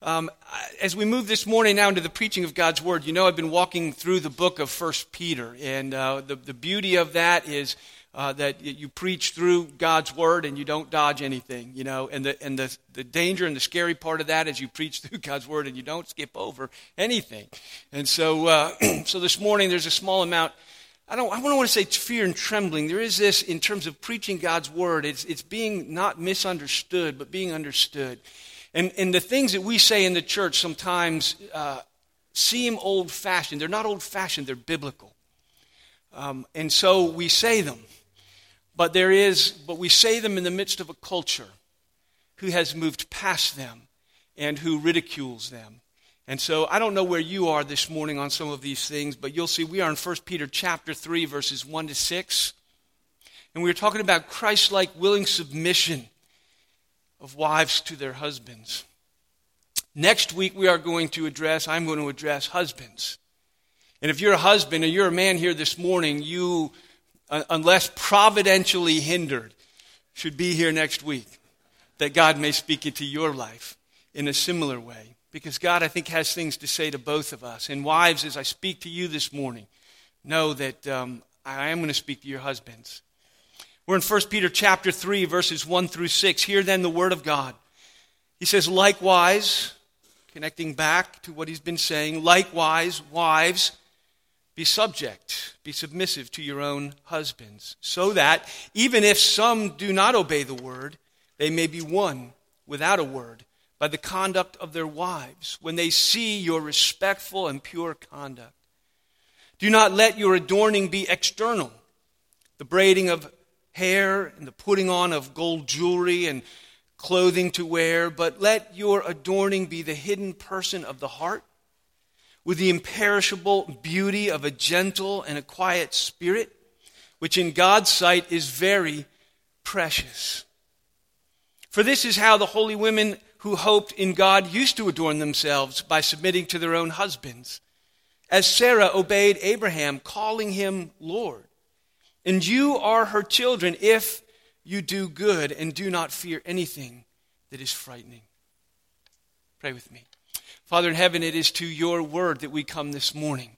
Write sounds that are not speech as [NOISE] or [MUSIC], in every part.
Um, as we move this morning now into the preaching of God's Word, you know I've been walking through the book of First Peter, and uh, the, the beauty of that is uh, that you preach through God's Word and you don't dodge anything, you know, and, the, and the, the danger and the scary part of that is you preach [LAUGHS] through God's Word and you don't skip over anything. And so, uh, [CLEARS THROAT] so this morning there's a small amount I don't, I don't want to say fear and trembling. There is this in terms of preaching God's word. It's, it's being not misunderstood, but being understood. And, and the things that we say in the church sometimes uh, seem old fashioned. They're not old fashioned, they're biblical. Um, and so we say them. But there is, but we say them in the midst of a culture who has moved past them and who ridicules them. And so I don't know where you are this morning on some of these things, but you'll see we are in 1 Peter chapter 3 verses 1 to 6. And we are talking about Christ-like willing submission of wives to their husbands. Next week we are going to address I'm going to address husbands. And if you're a husband or you're a man here this morning, you uh, unless providentially hindered should be here next week that God may speak into your life in a similar way because God, I think, has things to say to both of us. And wives, as I speak to you this morning, know that um, I am going to speak to your husbands. We're in 1 Peter chapter 3, verses 1 through 6. Hear then the word of God. He says, likewise, connecting back to what he's been saying, likewise, wives, be subject, be submissive to your own husbands, so that even if some do not obey the word, they may be won without a word by the conduct of their wives when they see your respectful and pure conduct. Do not let your adorning be external, the braiding of hair and the putting on of gold jewelry and clothing to wear, but let your adorning be the hidden person of the heart with the imperishable beauty of a gentle and a quiet spirit, which in God's sight is very precious. For this is how the holy women who hoped in God used to adorn themselves by submitting to their own husbands, as Sarah obeyed Abraham, calling him Lord. And you are her children if you do good and do not fear anything that is frightening. Pray with me. Father in heaven, it is to your word that we come this morning.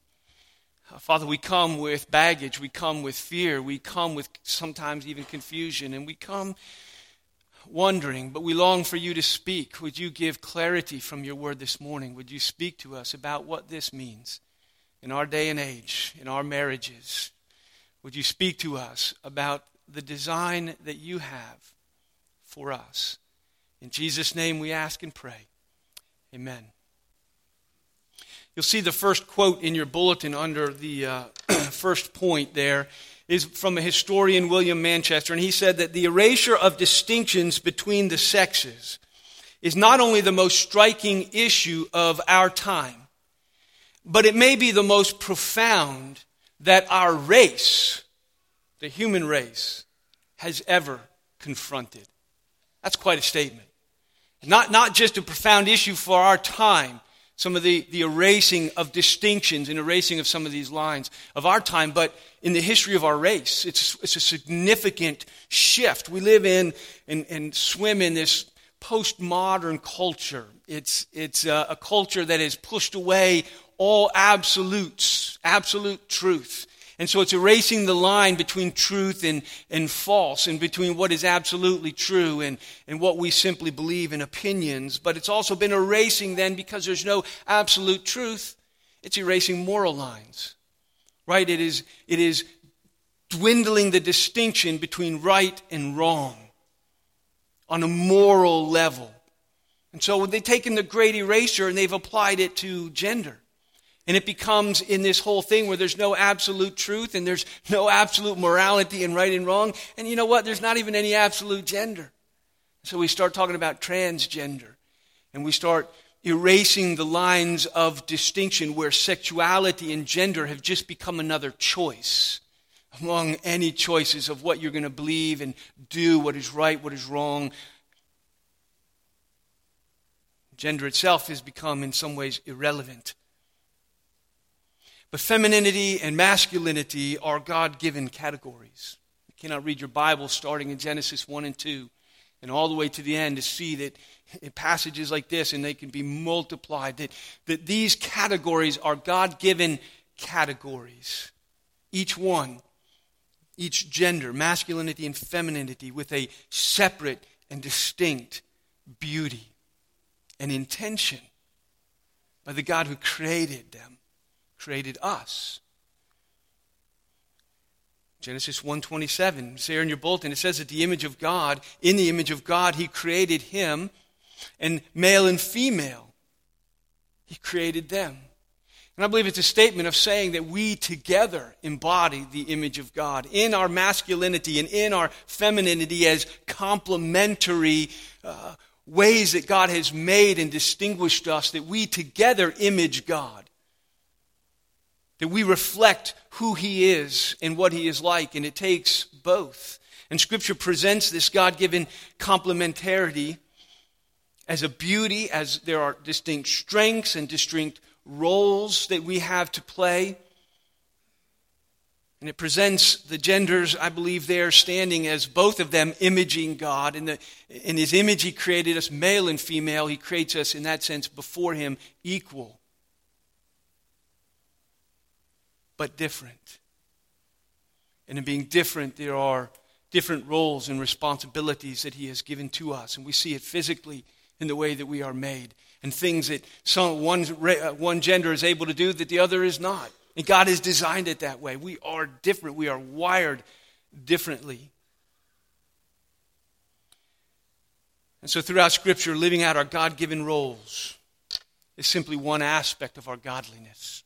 Uh, Father, we come with baggage, we come with fear, we come with sometimes even confusion, and we come wondering, but we long for you to speak. Would you give clarity from your word this morning? Would you speak to us about what this means in our day and age, in our marriages? Would you speak to us about the design that you have for us? In Jesus' name we ask and pray. Amen. You'll see the first quote in your bulletin under the uh, [CLEARS THROAT] first point there is from a historian, William Manchester, and he said that the erasure of distinctions between the sexes is not only the most striking issue of our time, but it may be the most profound that our race, the human race, has ever confronted. That's quite a statement. Not, not just a profound issue for our time, some of the, the erasing of distinctions and erasing of some of these lines of our time, but in the history of our race, it's, it's a significant shift. We live in and, and swim in this postmodern culture. It's, it's a, a culture that has pushed away all absolutes, absolute truth. And so it's erasing the line between truth and, and false, and between what is absolutely true and, and what we simply believe in opinions. But it's also been erasing then, because there's no absolute truth, it's erasing moral lines. Right? It is, it is dwindling the distinction between right and wrong on a moral level. And so they've taken the great eraser and they've applied it to gender. And it becomes in this whole thing where there's no absolute truth and there's [LAUGHS] no absolute morality and right and wrong. And you know what? There's not even any absolute gender. So we start talking about transgender. And we start erasing the lines of distinction where sexuality and gender have just become another choice among any choices of what you're going to believe and do, what is right, what is wrong. Gender itself has become, in some ways, irrelevant. But femininity and masculinity are God given categories. You cannot read your Bible starting in Genesis 1 and 2 and all the way to the end to see that passages like this, and they can be multiplied, that, that these categories are God given categories. Each one, each gender, masculinity and femininity, with a separate and distinct beauty and intention by the God who created them, created us. Genesis 1:27, say in your bulletin, it says that the image of God, in the image of God, He created him, and male and female, He created them. And I believe it's a statement of saying that we together embody the image of God in our masculinity and in our femininity as complementary uh, ways that God has made and distinguished us, that we together image God. That we reflect who He is and what He is like, and it takes both. And Scripture presents this God given complementarity as a beauty, as there are distinct strengths and distinct roles that we have to play. And it presents the genders, I believe, there standing as both of them imaging God. In, the, in His image, He created us male and female. He creates us, in that sense, before Him, equal. But different. And in being different, there are different roles and responsibilities that He has given to us. And we see it physically in the way that we are made and things that some, one, uh, one gender is able to do that the other is not. And God has designed it that way. We are different, we are wired differently. And so, throughout Scripture, living out our God given roles is simply one aspect of our godliness.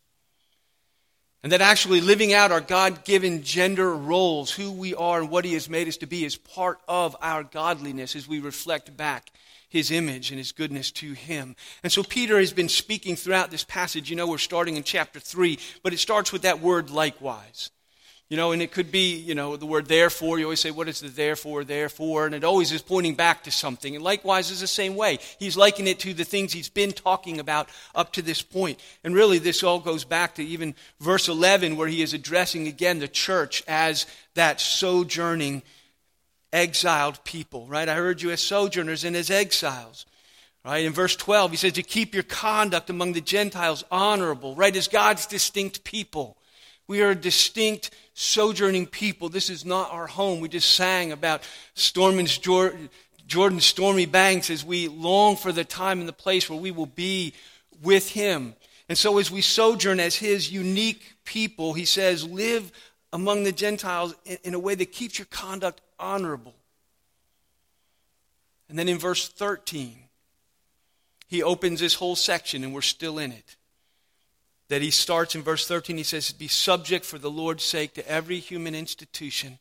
And that actually living out our God given gender roles, who we are and what He has made us to be, is part of our godliness as we reflect back his image and his goodness to him. And so Peter has been speaking throughout this passage. You know, we're starting in chapter 3, but it starts with that word likewise. You know, and it could be, you know, the word therefore. You always say, what is the therefore, therefore? And it always is pointing back to something. And likewise is the same way. He's likening it to the things he's been talking about up to this point. And really, this all goes back to even verse 11, where he is addressing again the church as that sojourning exiled people, right? I heard you as sojourners and as exiles. Right? In verse 12, he says to keep your conduct among the Gentiles honorable, right? As God's distinct people. We are a distinct sojourning people. This is not our home. We just sang about Storman's Jordan, Jordan's stormy banks as we long for the time and the place where we will be with him. And so as we sojourn as his unique people, he says, live among the Gentiles in a way that keeps your conduct honorable. And then in verse 13, he opens this whole section, and we're still in it. That he starts in verse 13, he says, Be subject for the Lord's sake to every human institution.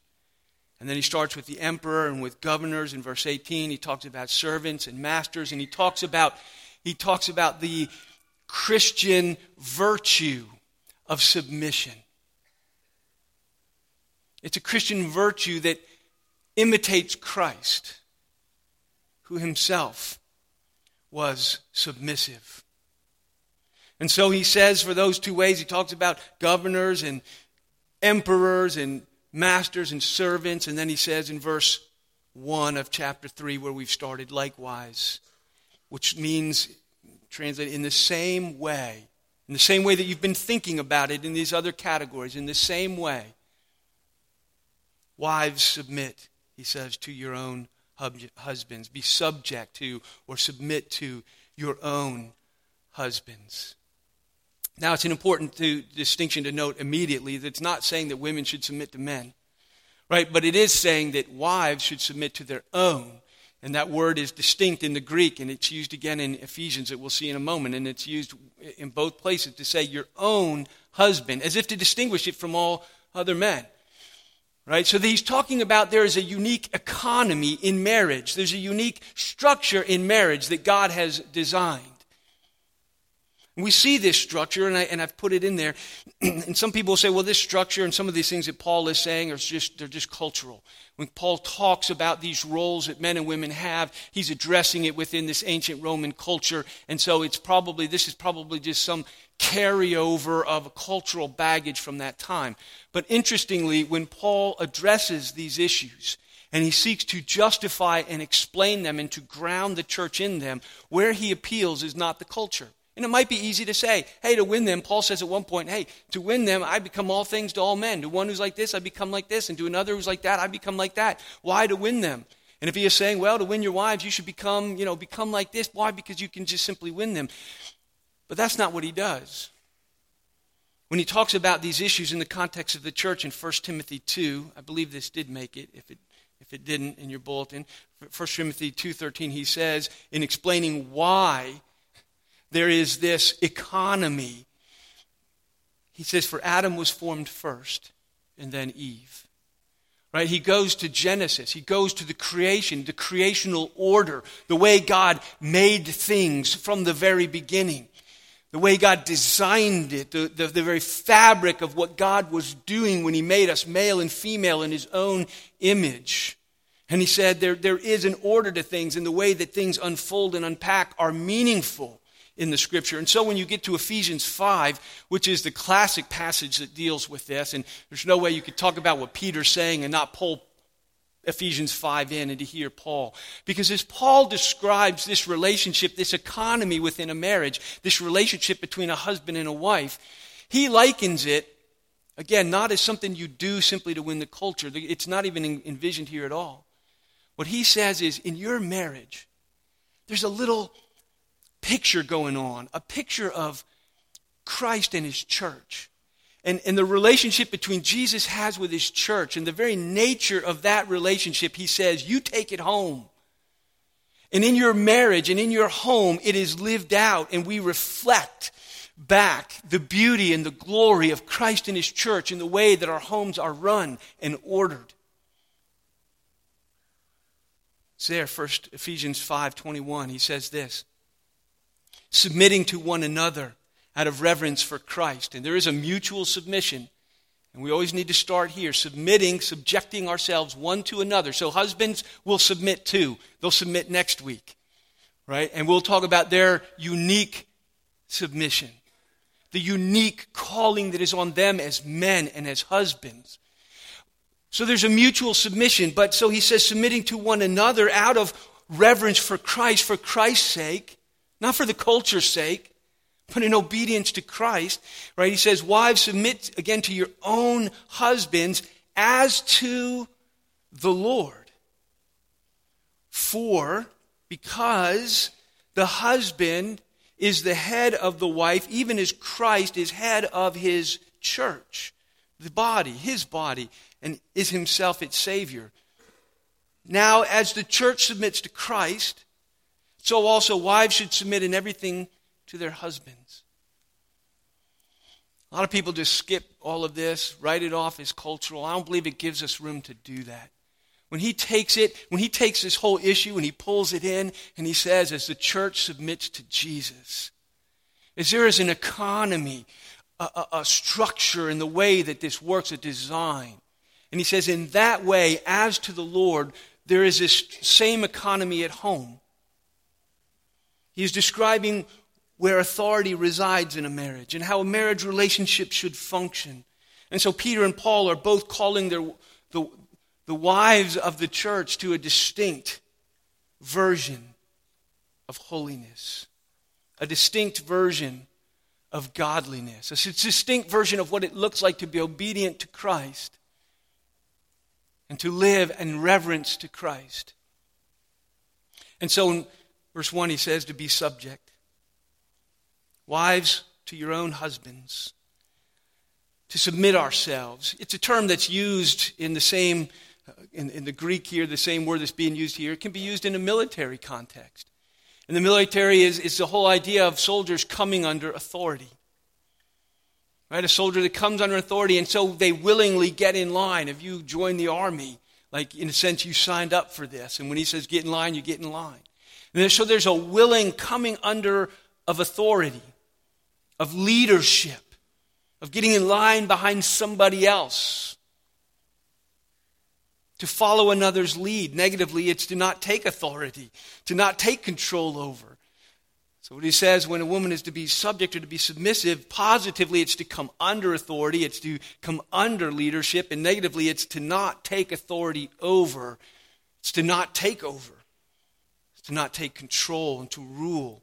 And then he starts with the emperor and with governors in verse 18. He talks about servants and masters, and he talks about, he talks about the Christian virtue of submission. It's a Christian virtue that imitates Christ, who himself was submissive. And so he says for those two ways, he talks about governors and emperors and masters and servants. And then he says in verse 1 of chapter 3, where we've started, likewise, which means, translate in the same way, in the same way that you've been thinking about it in these other categories, in the same way, wives submit he says, to your own husbands. Be subject to or submit to your own husbands. Now, it's an important to, distinction to note immediately that it's not saying that women should submit to men, right? But it is saying that wives should submit to their own. And that word is distinct in the Greek, and it's used again in Ephesians that we'll see in a moment. And it's used in both places to say your own husband, as if to distinguish it from all other men. Right? So he's talking about there is a unique economy in marriage. There's a unique structure in marriage that God has designed. We see this structure, and, I, and I've put it in there. [CLEARS THROAT] and some people say, well, this structure and some of these things that Paul is saying are just, they're just cultural. When Paul talks about these roles that men and women have, he's addressing it within this ancient Roman culture. And so it's probably, this is probably just some carryover of cultural baggage from that time. But interestingly, when Paul addresses these issues, and he seeks to justify and explain them and to ground the church in them. Where he appeals is not the culture. And it might be easy to say, hey, to win them, Paul says at one point, hey, to win them, I become all things to all men. To one who's like this, I become like this. And to another who's like that, I become like that. Why to win them? And if he is saying, well, to win your wives, you should become, you know, become like this. Why? Because you can just simply win them. But that's not what he does. When he talks about these issues in the context of the church in 1 Timothy 2, I believe this did make it. If it if it didn't in your bulletin, 1 Timothy 2:13 he says in explaining why there is this economy. He says, For Adam was formed first, and then Eve. Right? He goes to Genesis. He goes to the creation, the creational order, the way God made things from the very beginning, the way God designed it, the, the, the very fabric of what God was doing when He made us male and female in His own image. And He said there, there is an order to things, and the way that things unfold and unpack are meaningful in the scripture. And so when you get to Ephesians 5, which is the classic passage that deals with this, and there's no way you could talk about what Peter's saying and not pull Ephesians 5 in and to hear Paul. Because as Paul describes this relationship, this economy within a marriage, this relationship between a husband and a wife, he likens it, again, not as something you do simply to win the culture. It's not even envisioned here at all. What he says is, in your marriage, there's a little picture going on, a picture of Christ and his church. And, and the relationship between Jesus has with his church and the very nature of that relationship, he says, you take it home. And in your marriage and in your home, it is lived out, and we reflect back the beauty and the glory of Christ and his church in the way that our homes are run and ordered. It's there, first Ephesians 5:21. He says this submitting to one another out of reverence for Christ. And there is a mutual submission. And we always need to start here submitting, subjecting ourselves one to another. So husbands will submit too. They'll submit next week, right? And we'll talk about their unique submission, the unique calling that is on them as men and as husbands. So there's a mutual submission, but so he says submitting to one another out of reverence for Christ, for Christ's sake not for the culture's sake, but in obedience to Christ, right? He says, Wives, submit again to your own husbands as to the Lord. For, because the husband is the head of the wife, even as Christ is head of his church, the body, his body, and is himself its Savior. Now, as the church submits to Christ, so also wives should submit in everything to their husbands. A lot of people just skip all of this, write it off as cultural. I don't believe it gives us room to do that. When he takes it, when he takes this whole issue and he pulls it in and he says, as the church submits to Jesus, as there is an economy, a, a, a structure in the way that this works, a design. And he says, in that way, as to the Lord, there is this same economy at home. He's describing where authority resides in a marriage and how a marriage relationship should function. And so Peter and Paul are both calling their, the, the wives of the church to a distinct version of holiness, a distinct version of godliness, a distinct version of what it looks like to be obedient to Christ and to live in reverence to Christ. And so Verse 1, he says to be subject. Wives, to your own husbands. To submit ourselves. It's a term that's used in the same, uh, in, in the Greek here, the same word that's being used here. It can be used in a military context. And the military is, is the whole idea of soldiers coming under authority. Right? A soldier that comes under authority, and so they willingly get in line. If you join the army, like in a sense, you signed up for this. And when he says get in line, you get in line. So there's a willing coming under of authority, of leadership, of getting in line behind somebody else. To follow another's lead. Negatively, it's to not take authority, to not take control over. So, what he says when a woman is to be subject or to be submissive, positively, it's to come under authority, it's to come under leadership, and negatively, it's to not take authority over It's to not take over, to not take control and to rule.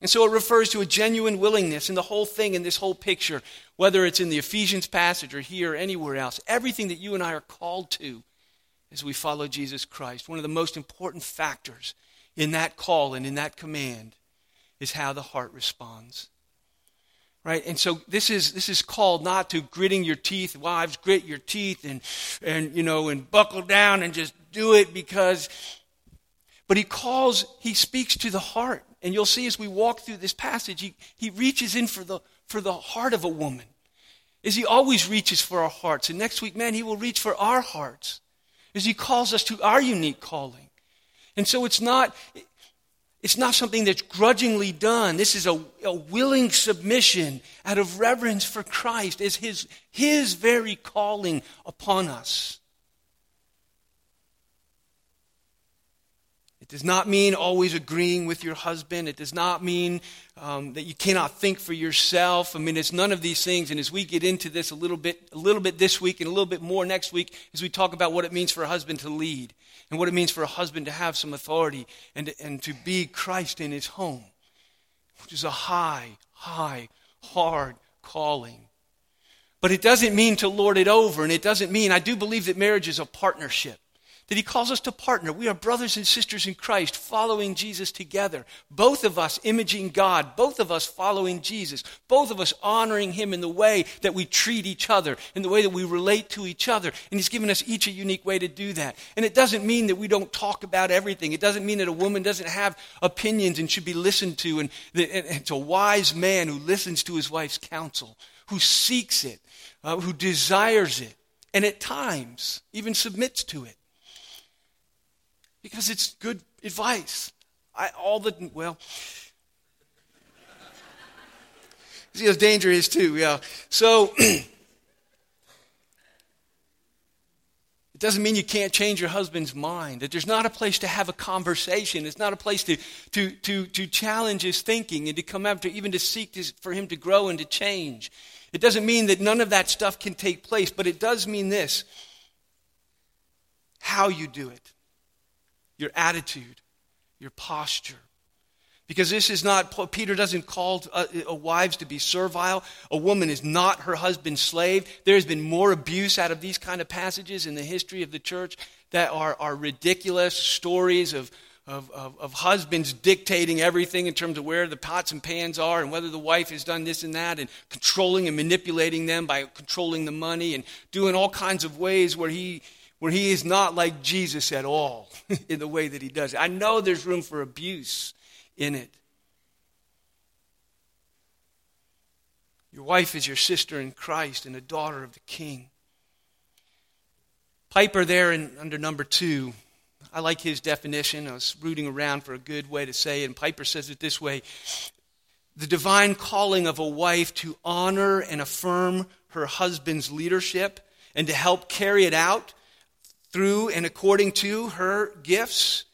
And so it refers to a genuine willingness in the whole thing, in this whole picture, whether it's in the Ephesians passage or here or anywhere else. Everything that you and I are called to as we follow Jesus Christ. One of the most important factors in that call and in that command is how the heart responds. Right? And so this is this is called not to gritting your teeth, wives, grit your teeth and and you know and buckle down and just do it because but he calls, he speaks to the heart. And you'll see as we walk through this passage, he, he reaches in for the for the heart of a woman. As he always reaches for our hearts. And next week, man, he will reach for our hearts as he calls us to our unique calling. And so it's not, it's not something that's grudgingly done. This is a, a willing submission out of reverence for Christ as his, his very calling upon us. It does not mean always agreeing with your husband. It does not mean um, that you cannot think for yourself. I mean, it's none of these things. And as we get into this a little bit, a little bit this week and a little bit more next week, as we talk about what it means for a husband to lead and what it means for a husband to have some authority and, and to be Christ in his home, which is a high, high, hard calling. But it doesn't mean to lord it over, and it doesn't mean, I do believe that marriage is a partnership that he calls us to partner. We are brothers and sisters in Christ, following Jesus together. Both of us imaging God, both of us following Jesus, both of us honoring him in the way that we treat each other, in the way that we relate to each other. And he's given us each a unique way to do that. And it doesn't mean that we don't talk about everything. It doesn't mean that a woman doesn't have opinions and should be listened to. And, it's a wise man who listens to his wife's counsel, who seeks it, uh, who desires it, and at times even submits to it because it's good advice. I, all the, well, see how danger is too, yeah. So, [CLEARS THROAT] it doesn't mean you can't change your husband's mind, that there's not a place to have a conversation. It's not a place to, to, to, to challenge his thinking and to come after, even to seek to, for him to grow and to change. It doesn't mean that none of that stuff can take place, but it does mean this how you do it your attitude, your posture. Because this is not, Peter doesn't call uh, uh, wives to be servile. A woman is not her husband's slave. There has been more abuse out of these kind of passages in the history of the church that are, are ridiculous stories of, of, of, of, husbands dictating everything in terms of where the pots and pans are and whether the wife has done this and that and controlling and manipulating them by controlling the money and doing all kinds of ways where he, where he is not like Jesus at all [LAUGHS] in the way that he does. I know there's room for abuse in it. Your wife is your sister in Christ and a daughter of the King. Piper, there in, under number two, I like his definition. I was rooting around for a good way to say it, and Piper says it this way The divine calling of a wife to honor and affirm her husband's leadership and to help carry it out through and according to her gifts.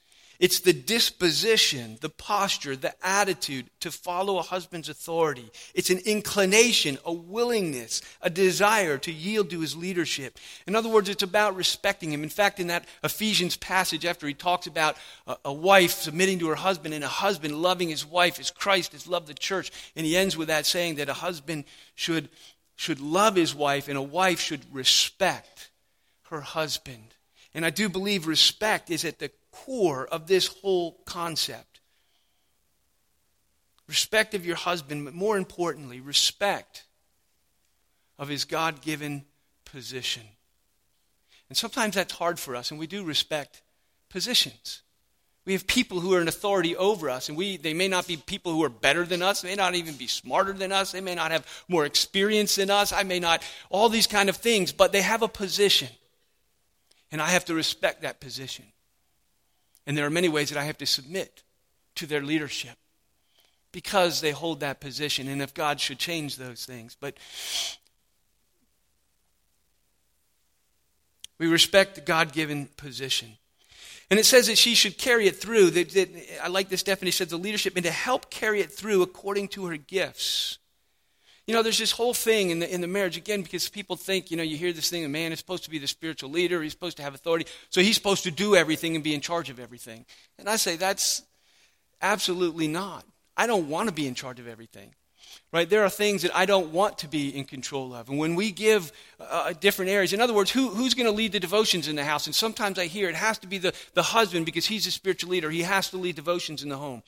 It's the disposition, the posture, the attitude to follow a husband's authority. It's an inclination, a willingness, a desire to yield to his leadership. In other words, it's about respecting him. In fact, in that Ephesians passage, after he talks about a, a wife submitting to her husband and a husband loving his wife as Christ has loved the church, and he ends with that saying that a husband should, should love his wife and a wife should respect her husband. And I do believe respect is at the core of this whole concept. Respect of your husband, but more importantly, respect of his God given position. And sometimes that's hard for us, and we do respect positions. We have people who are in authority over us, and we, they may not be people who are better than us. They may not even be smarter than us. They may not have more experience than us. I may not, all these kind of things, but they have a position. And I have to respect that position. And there are many ways that I have to submit to their leadership because they hold that position. And if God should change those things. But we respect the God given position. And it says that she should carry it through. That, that, I like this definition. It says the leadership and to help carry it through according to her gifts. You know, there's this whole thing in the, in the marriage, again, because people think, you know, you hear this thing, a man is supposed to be the spiritual leader, he's supposed to have authority, so he's supposed to do everything and be in charge of everything. And I say, that's absolutely not. I don't want to be in charge of everything. Right? There are things that I don't want to be in control of. And when we give uh, different areas, in other words, who, who's going to lead the devotions in the house? And sometimes I hear it has to be the, the husband because he's the spiritual leader. He has to lead devotions in the home.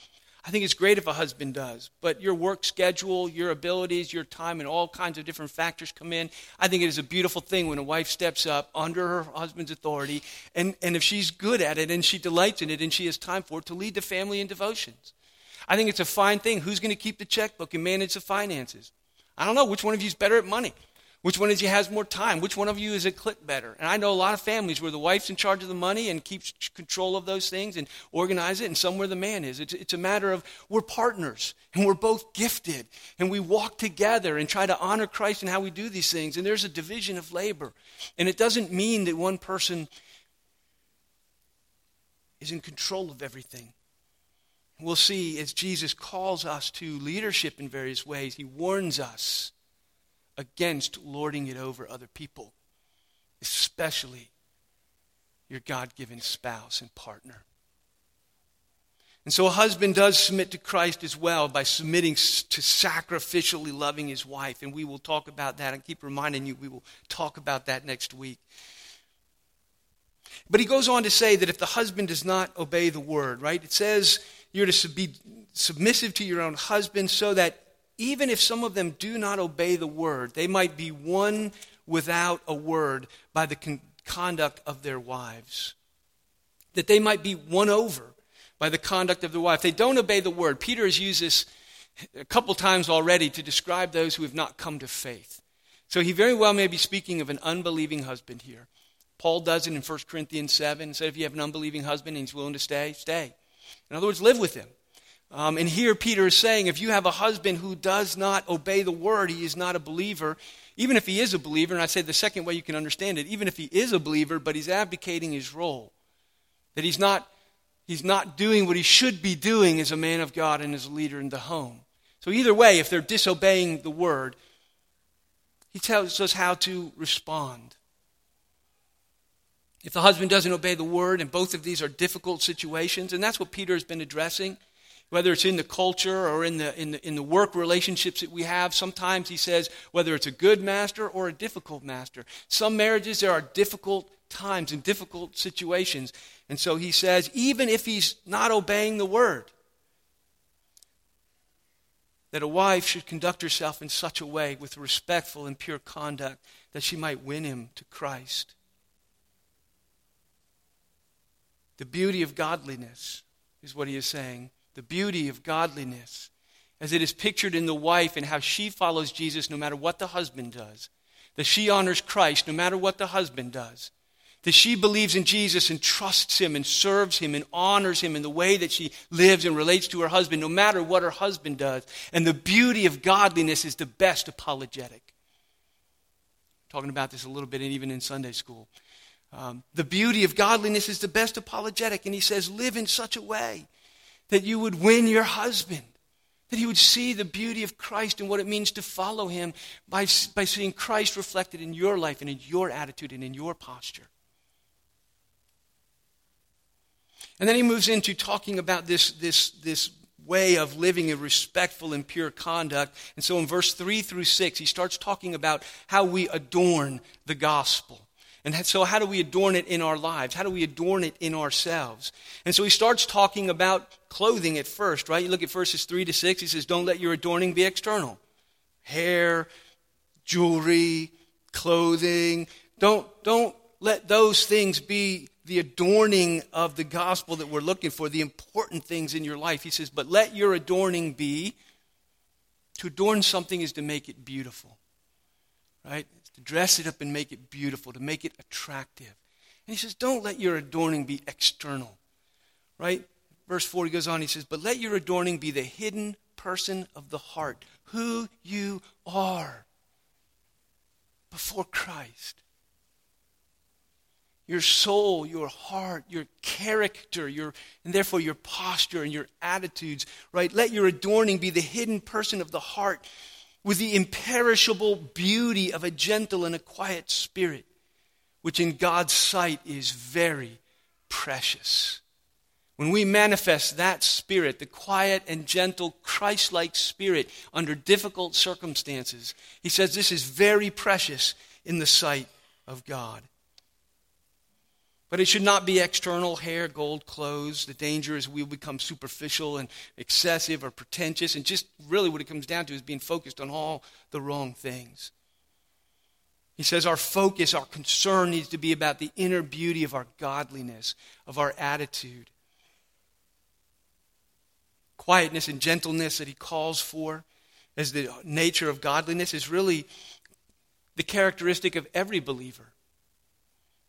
I think it's great if a husband does, but your work schedule, your abilities, your time, and all kinds of different factors come in. I think it is a beautiful thing when a wife steps up under her husband's authority, and, and if she's good at it and she delights in it and she has time for it, to lead the family in devotions. I think it's a fine thing. Who's going to keep the checkbook and manage the finances? I don't know. Which one of you is better at money? Which one of you has more time? Which one of you is a click better? And I know a lot of families where the wife's in charge of the money and keeps control of those things and organize it, and some where the man is. It's, it's a matter of we're partners and we're both gifted and we walk together and try to honor Christ in how we do these things. And there's a division of labor. And it doesn't mean that one person is in control of everything. We'll see as Jesus calls us to leadership in various ways, he warns us against lording it over other people, especially your God given spouse and partner. And so a husband does submit to Christ as well by submitting to sacrificially loving his wife. And we will talk about that. and keep reminding you, we will talk about that next week. But he goes on to say that if the husband does not obey the word, right? It says you're to be submissive to your own husband so that even if some of them do not obey the word, they might be won without a word by the con- conduct of their wives. That they might be won over by the conduct of their wife. They don't obey the word. Peter has used this a couple times already to describe those who have not come to faith. So he very well may be speaking of an unbelieving husband here. Paul does it in 1 Corinthians 7. He said, if you have an unbelieving husband and he's willing to stay, stay. In other words, live with him. Um, and here Peter is saying if you have a husband who does not obey the word, he is not a believer. Even if he is a believer, and I say the second way you can understand it, even if he is a believer, but he's abdicating his role, that he's not, he's not doing what he should be doing as a man of God and as a leader in the home. So, either way, if they're disobeying the word, he tells us how to respond. If the husband doesn't obey the word, and both of these are difficult situations, and that's what Peter has been addressing whether it's in the culture or in the, in the, in the work relationships that we have. Sometimes he says whether it's a good master or a difficult master. Some marriages, there are difficult times and difficult situations. And so he says, even if he's not obeying the word, that a wife should conduct herself in such a way with respectful and pure conduct that she might win him to Christ. The beauty of godliness is what he is saying the beauty of godliness as it is pictured in the wife and how she follows Jesus no matter what the husband does. That she honors Christ no matter what the husband does. That she believes in Jesus and trusts him and serves him and honors him in the way that she lives and relates to her husband no matter what her husband does. And the beauty of godliness is the best apologetic. talking about this a little bit and even in Sunday school. Um, the beauty of godliness is the best apologetic. And he says, live in such a way that you would win your husband, that he would see the beauty of Christ and what it means to follow him by, by seeing Christ reflected in your life and in your attitude and in your posture. And then he moves into talking about this, this, this way of living a respectful and pure conduct. And so in verse 3 through 6, he starts talking about how we adorn the gospel. And so, how do we adorn it in our lives? How do we adorn it in ourselves? And so, he starts talking about clothing at first, right? You look at verses 3 to 6, he says, Don't let your adorning be external hair, jewelry, clothing. Don't, don't let those things be the adorning of the gospel that we're looking for, the important things in your life. He says, But let your adorning be to adorn something is to make it beautiful, right? to dress it up and make it beautiful, to make it attractive. And he says, don't let your adorning be external. Right? Verse 4, he goes on, he says, but let your adorning be the hidden person of the heart, who you are before Christ. Your soul, your heart, your character, your, and therefore your posture and your attitudes, right? Let your adorning be the hidden person of the heart with the imperishable beauty of a gentle and a quiet spirit, which in God's sight is very precious. When we manifest that spirit, the quiet and gentle, Christ like spirit under difficult circumstances, he says this is very precious in the sight of God. But it should not be external hair, gold, clothes. The danger is we'll become superficial and excessive or pretentious. And just really what it comes down to is being focused on all the wrong things. He says our focus, our concern needs to be about the inner beauty of our godliness, of our attitude. Quietness and gentleness that he calls for as the nature of godliness is really the characteristic of every believer.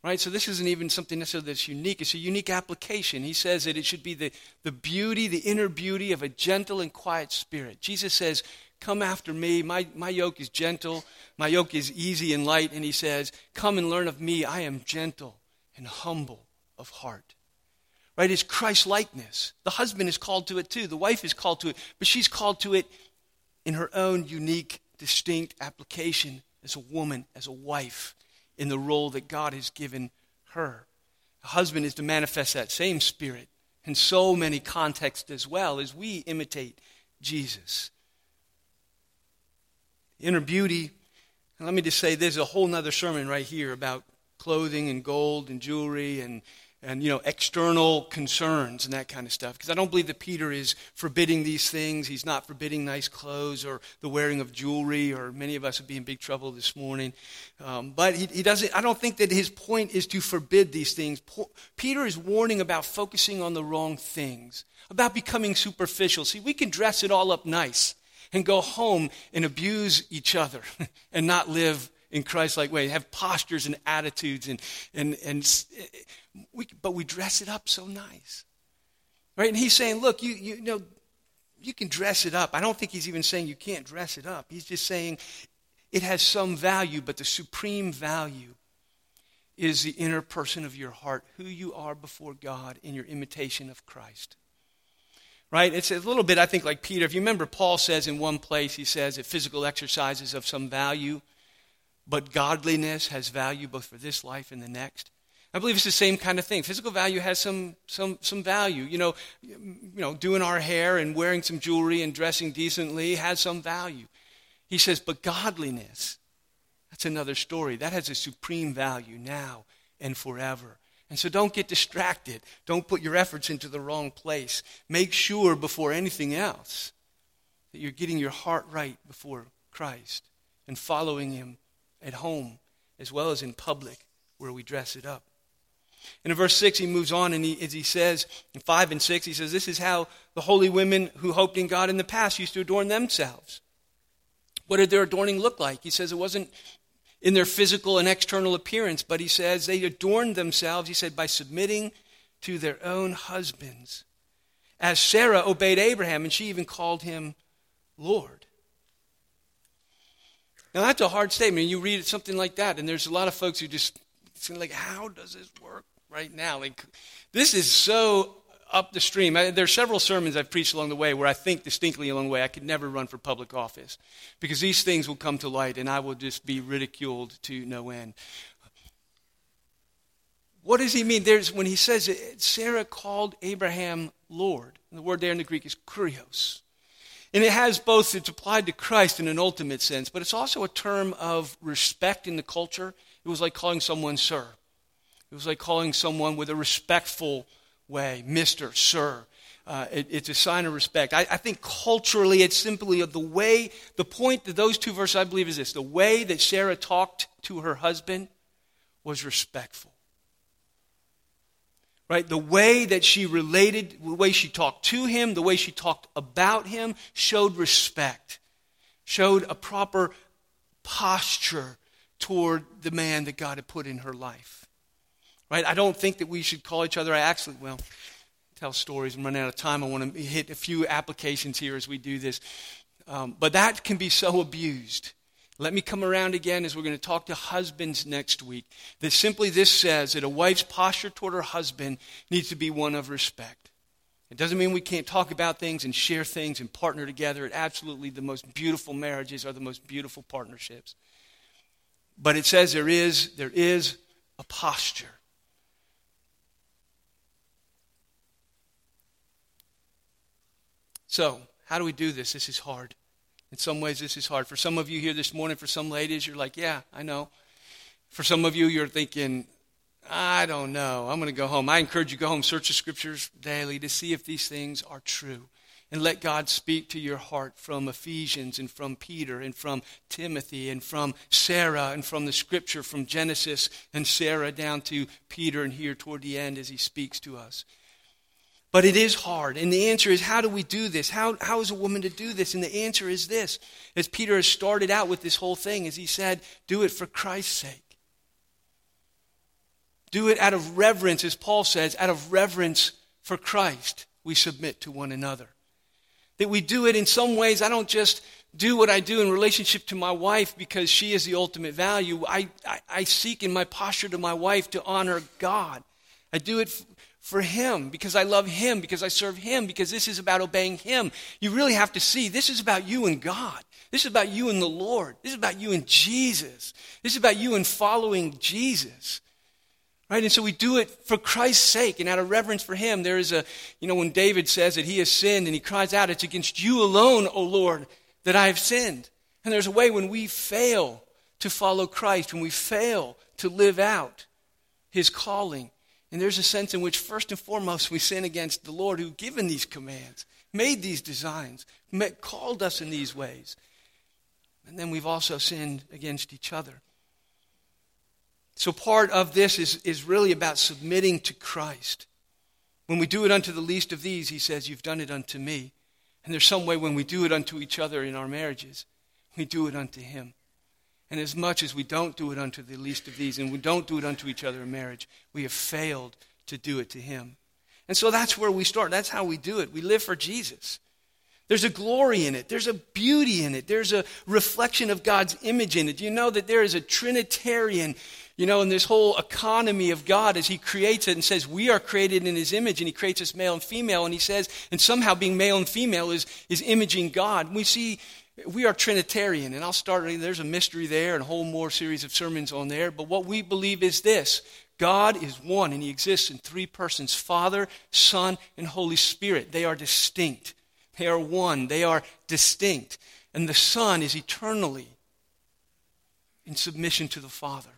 Right? So this isn't even something necessarily that's unique. It's a unique application. He says that it should be the, the beauty, the inner beauty of a gentle and quiet spirit. Jesus says, Come after me. My, my yoke is gentle. My yoke is easy and light. And he says, Come and learn of me. I am gentle and humble of heart. Right? It's Christ likeness. The husband is called to it too. The wife is called to it. But she's called to it in her own unique, distinct application as a woman, as a wife in the role that God has given her. The husband is to manifest that same spirit in so many contexts as well as we imitate Jesus. Inner beauty, and let me just say there's a whole other sermon right here about clothing and gold and jewelry and and you know external concerns and that kind of stuff. Because i don't believe that peter is forbidding these things. He's not forbidding nice clothes or the wearing of jewelry or many of us would be in big trouble this morning. Um, but he, he, doesn't i don't think that his point is to forbid these things. Po- peter is warning about focusing on the wrong things about becoming superficial. See we can dress it all up nice and go home and abuse each other [LAUGHS] and not live in christ-like way have postures and attitudes and and and we, but we dress it up so nice. Right? And he's saying, look, you, you know, you can dress it up. I don't think he's even saying you can't dress it up. He's just saying it has some value, but the supreme value is the inner person of your heart, who you are before God in your imitation of Christ. Right? It's a little bit, I think, like Peter. If you remember, Paul says in one place, he says that physical exercise is of some value, but godliness has value both for this life and the next. I believe it's the same kind of thing. Physical value has some, some, some value. You know, you know, doing our hair and wearing some jewelry and dressing decently has some value. He says, but godliness, that's another story. That has a supreme value now and forever. And so don't get distracted. Don't put your efforts into the wrong place. Make sure before anything else that you're getting your heart right before Christ and following Him at home as well as in public where we dress it up. And in verse 6, he moves on and he, as he says, in 5 and 6, he says, This is how the holy women who hoped in God in the past used to adorn themselves. What did their adorning look like? He says it wasn't in their physical and external appearance, but he says they adorned themselves, he said, by submitting to their own husbands. As Sarah obeyed Abraham, and she even called him Lord. Now, that's a hard statement. You read something like that, and there's a lot of folks who just, like, how does this work? Right now. Like, this is so up the stream. I, there are several sermons I've preached along the way where I think distinctly along the way I could never run for public office because these things will come to light and I will just be ridiculed to no end. What does he mean? There's, when he says it, Sarah called Abraham Lord. And the word there in the Greek is kurios. And it has both, it's applied to Christ in an ultimate sense, but it's also a term of respect in the culture. It was like calling someone sir. It was like calling someone with a respectful way, Mr., Sir. Uh, it, it's a sign of respect. I, I, think culturally, it's simply of the way, the point that those two verses, I believe, is this the way that Sarah talked to her husband was respectful. Right? The way that she related, the way she talked to him, the way she talked about him showed respect, showed a proper posture toward the man that God had put in her life. Right? I don't think that we should call each other. I actually, well, tell stories. I'm running out of time. I want to hit a few applications here as we do this. Um, but that can be so abused. Let me come around again as we're going to talk to husbands next week. That simply this says that a wife's posture toward her husband needs to be one of respect. It doesn't mean we can't talk about things and share things and partner together. It absolutely the most beautiful marriages are the most beautiful partnerships. But it says there is there is a posture. So, how do we do this? This is hard. In some ways, this is hard. For some of you here this morning, for some ladies, you're like, yeah, I know. For some of you, you're thinking, I don't know. I'm going to go home. I encourage you to go home, search the scriptures daily to see if these things are true. And let God speak to your heart from Ephesians and from Peter and from Timothy and from Sarah and from the scripture from Genesis and Sarah down to Peter and here toward the end as he speaks to us. But it is hard. And the answer is how do we do this? How, how is a woman to do this? And the answer is this. As Peter has started out with this whole thing, as he said, do it for Christ's sake. Do it out of reverence, as Paul says, out of reverence for Christ, we submit to one another. That we do it in some ways, I don't just do what I do in relationship to my wife because she is the ultimate value. I, I, I seek in my posture to my wife to honor God. I do it for Him because I love Him, because I serve Him, because this is about obeying Him. You really have to see this is about you and God. This is about you and the Lord. This is about you and Jesus. This is about you and following Jesus. Right? And so we do it for Christ's sake and out of reverence for Him. There is a, you know, when David says that he has sinned and he cries out, It's against you alone, O Lord, that I have sinned. And there's a way when we fail to follow Christ, when we fail to live out His calling. And there's a sense in which, first and foremost, we sin against the Lord who given these commands, made these designs, called us in these ways. And then we've also sinned against each other. So part of this is, is really about submitting to Christ. When we do it unto the least of these, he says, You've done it unto me. And there's some way when we do it unto each other in our marriages, we do it unto him. And as much as we don't do it unto the least of these, and we don't do it unto each other in marriage, we have failed to do it to him. And so that's where we start. That's how we do it. We live for Jesus. There's a glory in it. There's a beauty in it. There's a reflection of God's image in it. You know that there is a Trinitarian you know, in this whole economy of God as He creates it and says we are created in His image and He creates us male and female, and He says, and somehow being male and female is, is imaging God. We see we are Trinitarian, and I'll start, there's a mystery there and a whole more series of sermons on there, but what we believe is this God is one, and He exists in three persons Father, Son, and Holy Spirit. They are distinct, they are one, they are distinct. And the Son is eternally in submission to the Father.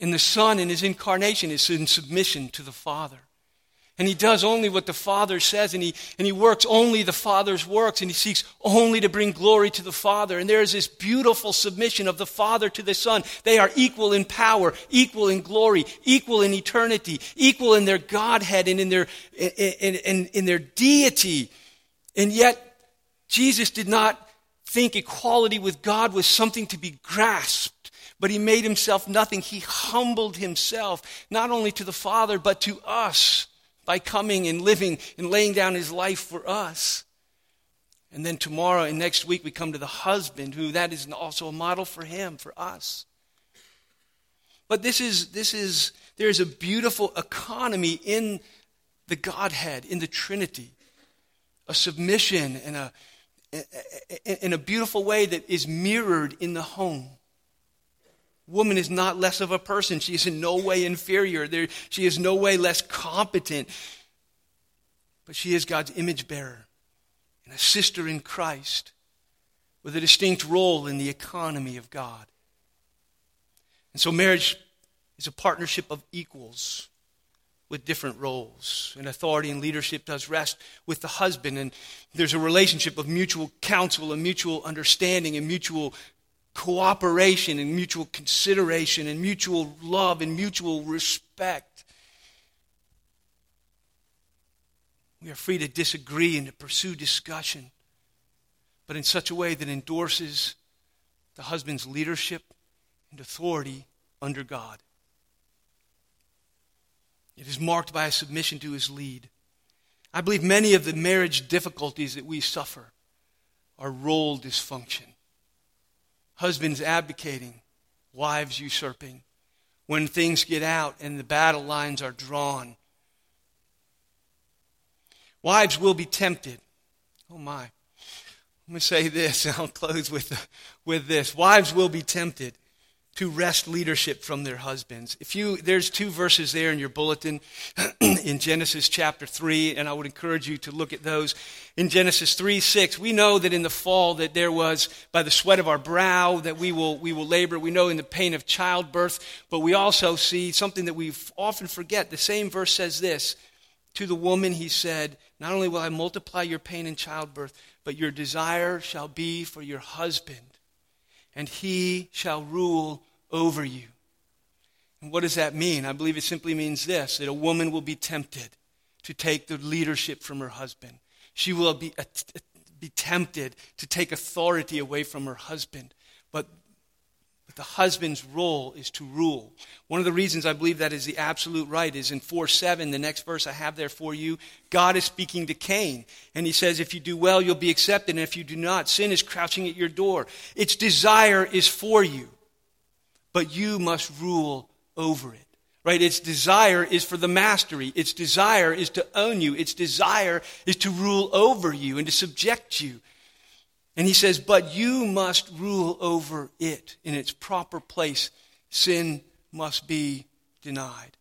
And the Son in his incarnation is in submission to the Father. And he does only what the Father says, and he, and he works only the Father's works, and he seeks only to bring glory to the Father. And there is this beautiful submission of the Father to the Son. They are equal in power, equal in glory, equal in eternity, equal in their Godhead and in their, in, in, in their deity. And yet, Jesus did not think equality with God was something to be grasped. But he made himself nothing. He humbled himself, not only to the Father, but to us by coming and living and laying down his life for us. And then tomorrow and next week we come to the husband, who that is also a model for him, for us. But this is, this is, there's a beautiful economy in the Godhead, in the Trinity, a submission and a, in a beautiful way that is mirrored in the home. Woman is not less of a person. She is in no way inferior. There, she is no way less competent. But she is God's image bearer and a sister in Christ with a distinct role in the economy of God. And so marriage is a partnership of equals with different roles. And authority and leadership does rest with the husband. And there's a relationship of mutual counsel and mutual understanding and mutual cooperation and mutual consideration and mutual love and mutual respect. We are free to disagree and to pursue discussion, but in such a way that endorses the husband's leadership and authority under God. It is marked by a submission to his lead. I believe many of the marriage difficulties that we suffer are role dysfunction husbands abdicating, wives usurping, when things get out and the battle lines are drawn. Wives will be tempted. Oh my. Let me say this, [LAUGHS] and I'll close with, with this. Wives will be tempted to wrest leadership from their husbands. If you, there's two verses there in your bulletin [CLEARS THROAT] in Genesis chapter 3, and I would encourage you to look at those. In Genesis 3, 6, we know that in the fall that there was, by the sweat of our brow, that we will, we will labor. We know in the pain of childbirth, but we also see something that we often forget. The same verse says this, to the woman he said, Not only will I multiply your pain in childbirth, but your desire shall be for your husband, and he shall rule over you. And what does that mean? I believe it simply means this that a woman will be tempted to take the leadership from her husband. She will be, uh, be tempted to take authority away from her husband. But, but the husband's role is to rule. One of the reasons I believe that is the absolute right is in 4 7, the next verse I have there for you. God is speaking to Cain. And he says, If you do well, you'll be accepted. And if you do not, sin is crouching at your door. Its desire is for you but you must rule over it. Right? Its desire is for the mastery. Its desire is to own you. Its desire is to rule over you and to subject you. And he says, but you must rule over it in its proper place. Sin must be denied.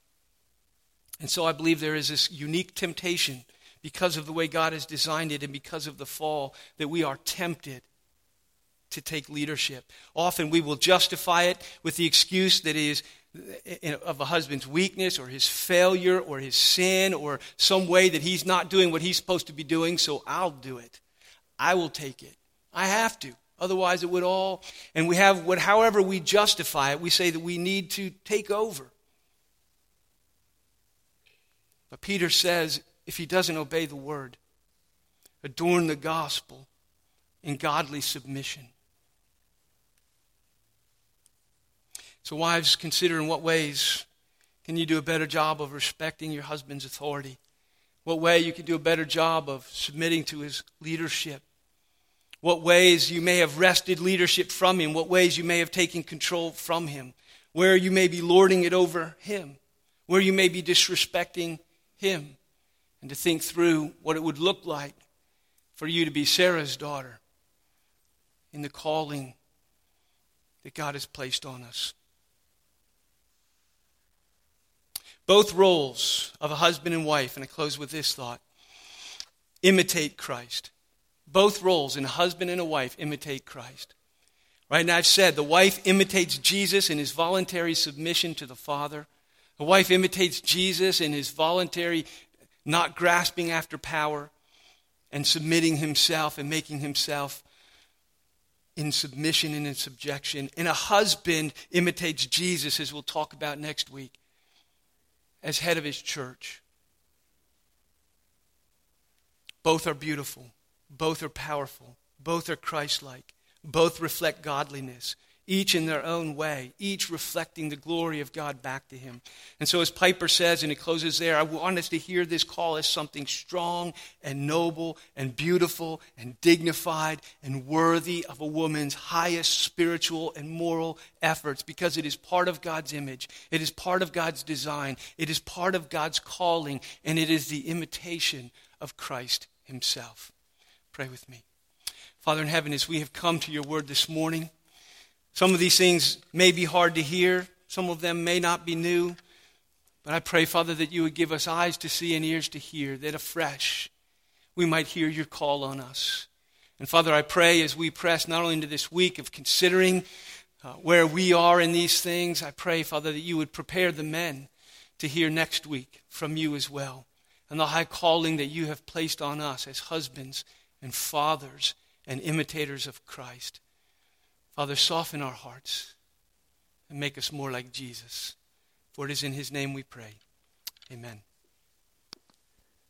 And so I believe there is this unique temptation because of the way God has designed it and because of the fall that we are tempted to take leadership. Often we will justify it with the excuse that is eh, eh, of a husband's weakness or his failure or his sin or some way that he's not doing what he's supposed to be doing, so I'll do it. I will take it. I have to. Otherwise, it would all. And we have what, however, we justify it, we say that we need to take over. But Peter says if he doesn't obey the word, adorn the gospel in godly submission. So, wives, consider in what ways can you do a better job of respecting your husband's authority? What way you can do a better job of submitting to his leadership? What ways you may have wrested leadership from him? What ways you may have taken control from him? Where you may be lording it over him? Where you may be disrespecting him? And to think through what it would look like for you to be Sarah's daughter in the calling that God has placed on us. Both roles of a husband and wife, and I close with this thought imitate Christ. Both roles in a husband and a wife imitate Christ. Right now, I've said the wife imitates Jesus in his voluntary submission to the Father. The wife imitates Jesus in his voluntary not grasping after power and submitting himself and making himself in submission and in subjection. And a husband imitates Jesus, as we'll talk about next week, as head of his church. Both are beautiful, both are powerful, both are Christ like, both reflect godliness, each in their own way, each reflecting the glory of God back to him. And so, as Piper says, and it closes there, I want us to hear this call as something strong and noble and beautiful and dignified and worthy of a woman's highest spiritual and moral efforts because it is part of God's image, it is part of God's design, it is part of God's calling, and it is the imitation of Christ Himself. Pray with me. Father in heaven, as we have come to your word this morning, some of these things may be hard to hear, some of them may not be new. But I pray, Father, that you would give us eyes to see and ears to hear, that afresh we might hear your call on us. And Father, I pray as we press not only into this week of considering uh, where we are in these things, I pray, Father, that you would prepare the men to hear next week from you as well. And the high calling that you have placed on us as husbands and fathers and imitators of Christ. Father, soften our hearts and make us more like Jesus. For it is in his name we pray. Amen.